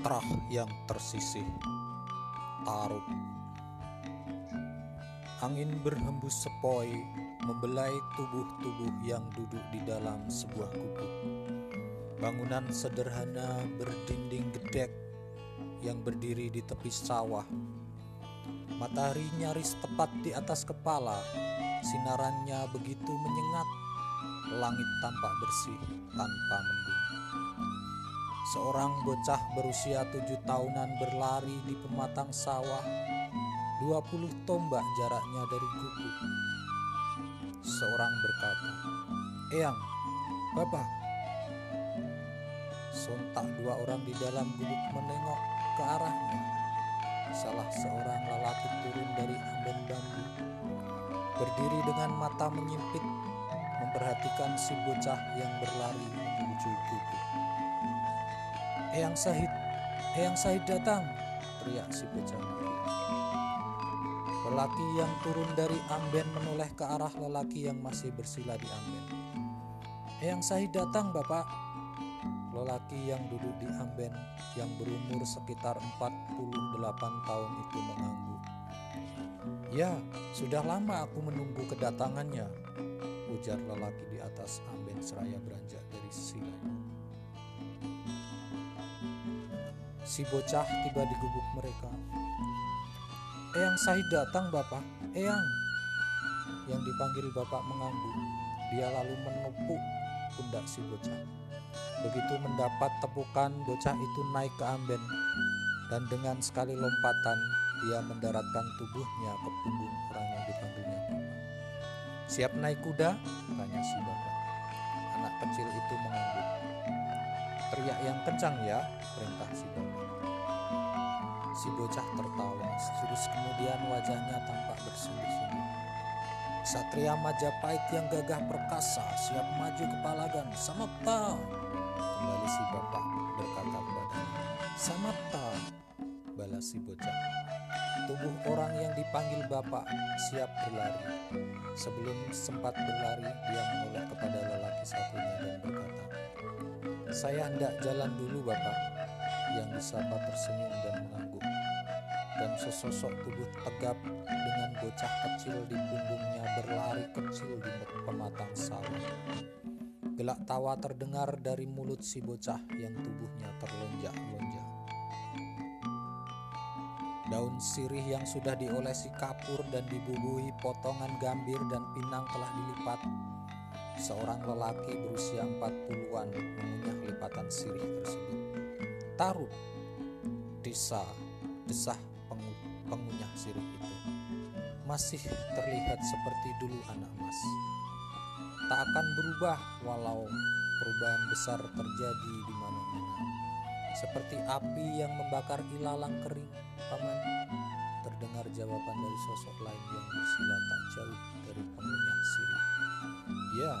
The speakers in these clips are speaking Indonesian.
Trah yang tersisih Taruh Angin berhembus sepoi Membelai tubuh-tubuh yang duduk di dalam sebuah gubuk. Bangunan sederhana berdinding gedek Yang berdiri di tepi sawah. Matahari nyaris tepat di atas kepala Sinarannya begitu menyengat Langit tampak bersih tanpa mendung Seorang bocah berusia tujuh tahunan berlari di pematang sawah. 20 tombak jaraknya dari gubuk Seorang berkata Eyang, Bapak. Sontak dua orang di dalam gubuk menengok ke arahnya. Salah seorang lelaki turun dari amben bambu. Berdiri dengan mata menyimpit Memperhatikan si bocah yang berlari menuju gubuk Eyang Sahid, Eyang Sahid datang Teriak si bocah Lelaki yang turun dari amben menoleh ke arah lelaki yang masih bersila di amben. Eyang Sahid datang, Bapak. Lelaki yang duduk di amben yang berumur sekitar 48 tahun itu mengangguk. Ya, sudah lama aku menunggu kedatangannya, ujar lelaki di atas amben seraya beranjak dari silanya. Si bocah tiba di gubuk mereka Eyang Sahid datang bapak, Eyang. Yang dipanggil bapak mengangguk. Dia lalu menepuk pundak si bocah. Begitu mendapat tepukan, bocah itu naik ke amben. Dan dengan sekali lompatan, dia mendaratkan tubuhnya ke punggung orang yang dipanggilnya. Siap naik kuda? Tanya si bapak. Anak kecil itu mengangguk. Teriak yang kencang ya, perintah si bapak. Si bocah tertawa, terus kemudian wajahnya tampak bersungguh-sungguh. Satria Majapahit yang gagah perkasa siap maju ke Palagan. Samapta! Kembali si bapak berkata kepadanya. Samapta! Balas si bocah. Tubuh orang yang dipanggil bapak siap berlari. Sebelum sempat berlari, dia menoleh kepada lelaki satunya dan berkata, Saya hendak jalan dulu bapak. Yang disapa tersenyum dan mengangguk dan sesosok tubuh tegap dengan bocah kecil di punggungnya berlari kecil di pematang sawah. Gelak tawa terdengar dari mulut si bocah yang tubuhnya terlonjak-lonjak. Daun sirih yang sudah diolesi kapur dan dibubuhi potongan gambir dan pinang telah dilipat. Seorang lelaki berusia 40-an mengunyah lipatan sirih tersebut. Tarut, desa, desah pengunyah sirih itu masih terlihat seperti dulu anak mas. Tak akan berubah walau perubahan besar terjadi di mana-mana. Seperti api yang membakar ilalang kering, paman. Terdengar jawaban dari sosok lain yang bersila tak jauh dari pengunyah sirih. Ya,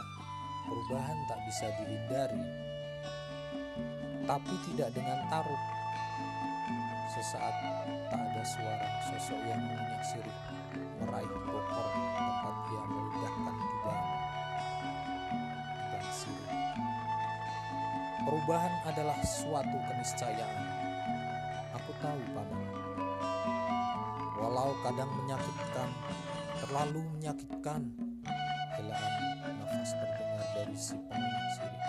perubahan tak bisa dihindari, tapi tidak dengan taruh. Sesaat tak ada suara sosok yang mengunyah sirih meraih bokor tempat ia meledakkan lubang dan sirih. Perubahan adalah suatu keniscayaan. Aku tahu paman. Walau kadang menyakitkan, terlalu menyakitkan, helaan nafas terdengar dari si pengunyah sirih.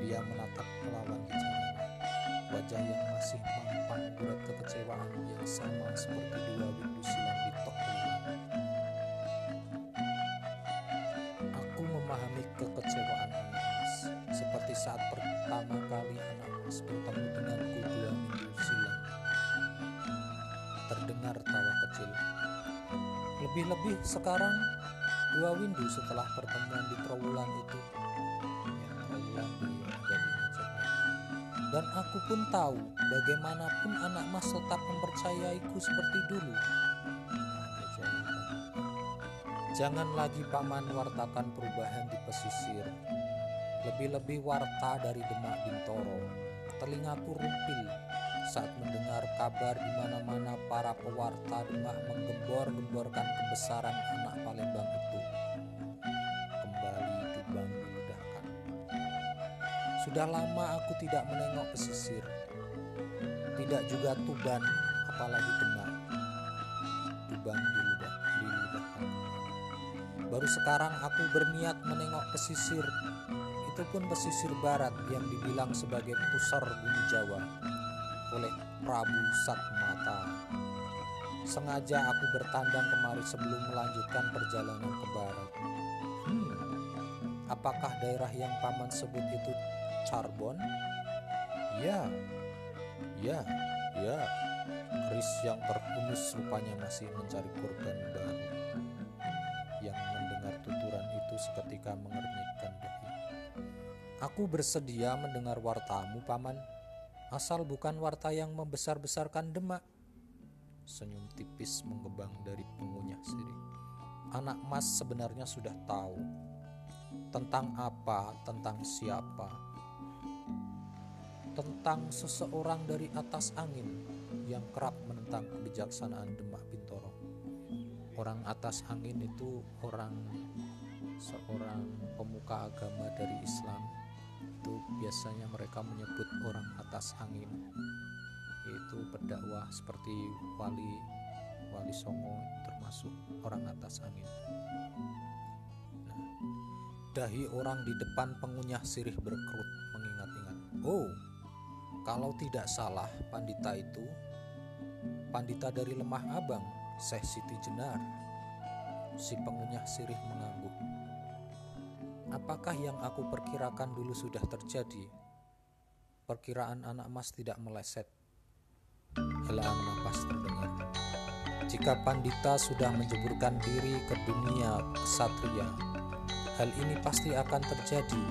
Dia menatap melawan bicaranya, wajah yang masih mampang berat kekecewaan yang sama seperti dua windu silam di tok Aku memahami kekecewaan anak mas, seperti saat pertama kali anak mas bertemu denganku dua minggu silam. Terdengar tawa kecil. Lebih-lebih sekarang dua windu setelah pertemuan di Trowulan itu. Dan aku pun tahu bagaimanapun anak mas tetap mempercayaiku seperti dulu. Jangan lagi paman wartakan perubahan di pesisir. Lebih-lebih warta dari Demak Bintoro. Telingaku rumpil saat mendengar kabar di mana-mana para pewarta Demak menggembor-gemborkan kebesaran Sudah lama aku tidak menengok pesisir. tidak juga Tuban, apalagi Demak. Tuban di ludah, di ludah. Baru sekarang aku berniat menengok pesisir, itu pun pesisir barat yang dibilang sebagai pusar bumi Jawa oleh Prabu Satmata. Sengaja aku bertandang kemari sebelum melanjutkan perjalanan ke barat. Hmm, apakah daerah yang paman sebut itu Charbon? Ya, ya, ya. Keris yang terhunus rupanya masih mencari korban baru. Yang mendengar tuturan itu seketika mengernyitkan dahi. Aku bersedia mendengar wartamu, paman asal bukan warta yang membesar-besarkan demak. Senyum tipis mengembang dari pengunyah sirih. Anak mas sebenarnya sudah tahu tentang apa, tentang siapa, tentang seseorang dari atas angin yang kerap menentang kebijaksanaan Demak Bintoro. Orang atas angin itu orang seorang pemuka agama dari Islam itu biasanya mereka menyebut orang atas angin yaitu berdakwah seperti wali wali songo termasuk orang atas angin nah, dahi orang di depan pengunyah sirih berkerut mengingat-ingat oh kalau tidak salah pandita itu pandita dari lemah abang Syekh Siti Jenar si pengunyah sirih mengangguk Apakah yang aku perkirakan dulu sudah terjadi? Perkiraan anak mas tidak meleset. Helaan nafas terdengar. Jika Pandita sudah menjeburkan diri ke dunia kesatria, hal ini pasti akan terjadi,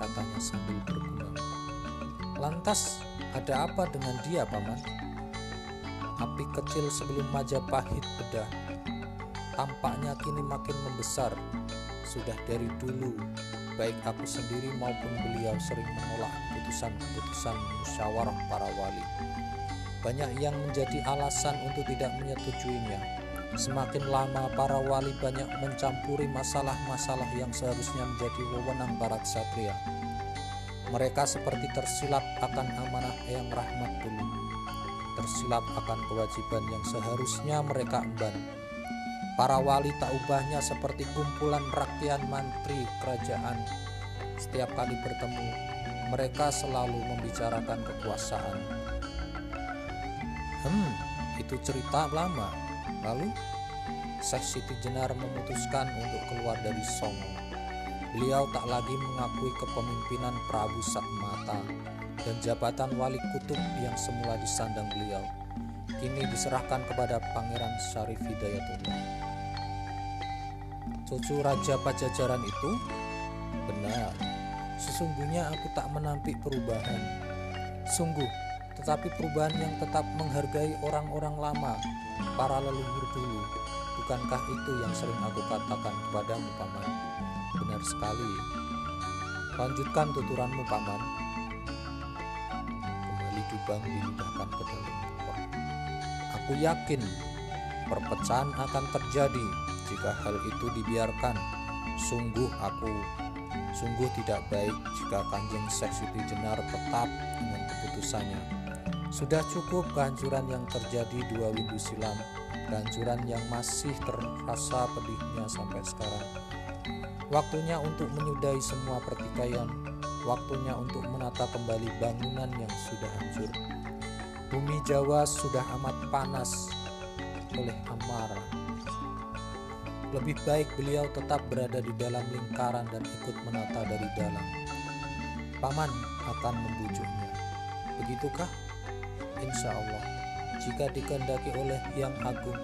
katanya sambil bergumam. Lantas, ada apa dengan dia, Paman? Api kecil sebelum Majapahit bedah, tampaknya kini makin membesar sudah dari dulu, baik aku sendiri maupun beliau sering menolak keputusan-keputusan musyawarah para wali. Banyak yang menjadi alasan untuk tidak menyetujuinya. Semakin lama para wali banyak mencampuri masalah-masalah yang seharusnya menjadi wewenang barat satria. Mereka seperti tersilap akan amanah yang rahmat dulu. Tersilap akan kewajiban yang seharusnya mereka emban Para wali tak ubahnya seperti kumpulan rakyat mantri kerajaan. Setiap kali bertemu, mereka selalu membicarakan kekuasaan. Hmm, itu cerita lama. Lalu, Syekh Siti Jenar memutuskan untuk keluar dari Songo. Beliau tak lagi mengakui kepemimpinan Prabu Satmata dan jabatan wali kutub yang semula disandang beliau kini diserahkan kepada Pangeran Syarif Hidayatullah cucu Raja Pajajaran itu? Benar, sesungguhnya aku tak menampik perubahan. Sungguh, tetapi perubahan yang tetap menghargai orang-orang lama, para leluhur dulu. Bukankah itu yang sering aku katakan kepadamu, Paman? Benar sekali. Lanjutkan tuturanmu, Paman. Kembali Dubang diludahkan ke dalam rumah. Aku yakin perpecahan akan terjadi jika hal itu dibiarkan. Sungguh aku, sungguh tidak baik jika Kanjeng Syekh Siti Jenar tetap dengan keputusannya. Sudah cukup kehancuran yang terjadi dua windu silam, kehancuran yang masih terasa pedihnya sampai sekarang. Waktunya untuk menyudahi semua pertikaian, waktunya untuk menata kembali bangunan yang sudah hancur. Bumi Jawa sudah amat panas oleh amarah lebih baik beliau tetap berada di dalam lingkaran dan ikut menata dari dalam. Paman akan membujuknya. Begitukah? Insya Allah, jika dikehendaki oleh Yang Agung,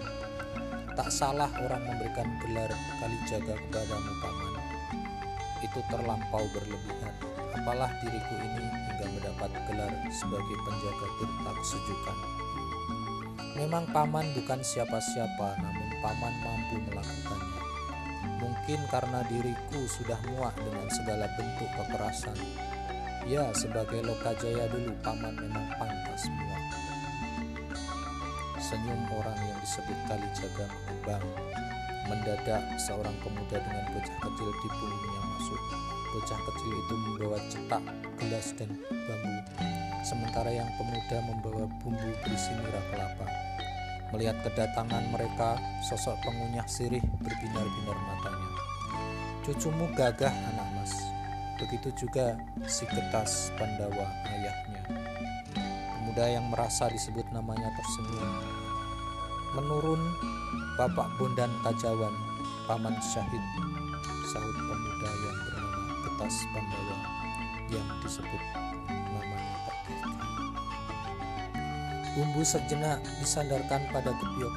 tak salah orang memberikan gelar kali jaga kepadamu paman. Itu terlampau berlebihan. Apalah diriku ini hingga mendapat gelar sebagai penjaga tirta kesejukan. Memang paman bukan siapa-siapa, namun paman mampu melakukannya. Mungkin karena diriku sudah muak dengan segala bentuk kekerasan. Ya, sebagai Lokajaya dulu paman memang pantas muak. Senyum orang yang disebut kali jaga mengembang. Mendadak seorang pemuda dengan bocah kecil di punggungnya masuk. Bocah kecil itu membawa cetak, gelas, dan bambu. sementara yang pemuda membawa bumbu berisi nira kelapa. Melihat kedatangan mereka, sosok pengunyah sirih berbinar-binar matanya. Cucumu gagah anak mas, begitu juga si Getas Pandawa ayahnya. Pemuda yang merasa disebut namanya tersenyum. Menurun Bapak Bondan Kajawan, Paman Syahid, sahut pemuda yang Getas Pandawa yang disebut Bumbu sejenak disandarkan pada gebyok.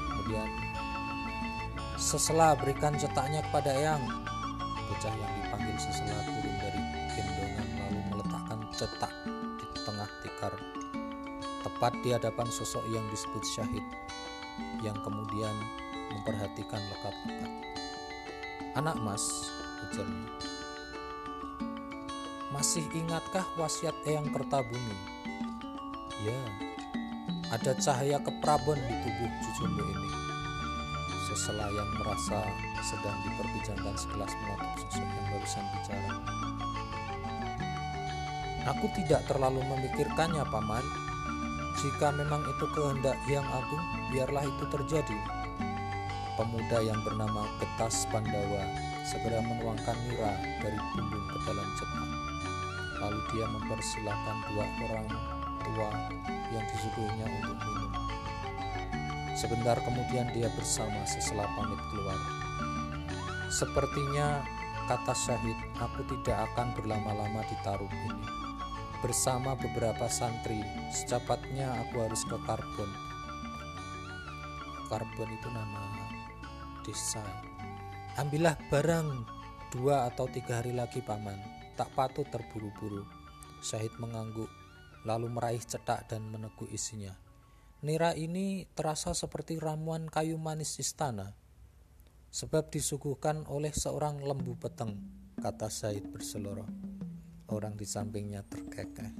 Kemudian sesela berikan cetaknya kepada Eyang. Bocah yang dipanggil sesela turun dari gendongan lalu meletakkan cetak di tengah tikar tepat di hadapan sosok yang disebut syahid yang kemudian memperhatikan lekat-lekat. Anak mas, ujarnya. Masih ingatkah wasiat Eyang Kertabumi? Ya, ada cahaya keprabon di tubuh cucumu ini. Seselayang merasa sedang diperbincangkan sekelas menatap sosok yang barusan bicara. Aku tidak terlalu memikirkannya, Paman. Jika memang itu kehendak yang agung, biarlah itu terjadi. Pemuda yang bernama Getas Pandawa segera menuangkan nira dari bumbung ke dalam cetak. Lalu dia mempersilahkan dua orang tua yang disuguhinya untuk minum. Sebentar kemudian dia bersama sesela pamit keluar. Sepertinya kata Syahid, aku tidak akan berlama-lama di Tarub ini. Bersama beberapa santri, secepatnya aku harus ke Karbon. Karbon itu nama desa. Ambillah barang dua atau tiga hari lagi paman. Tak patut terburu-buru. Syahid mengangguk lalu meraih cetak dan meneguk isinya. Nira ini terasa seperti ramuan kayu manis istana, sebab disuguhkan oleh seorang lembu peteng, kata Said berseloroh. Orang di sampingnya terkekeh.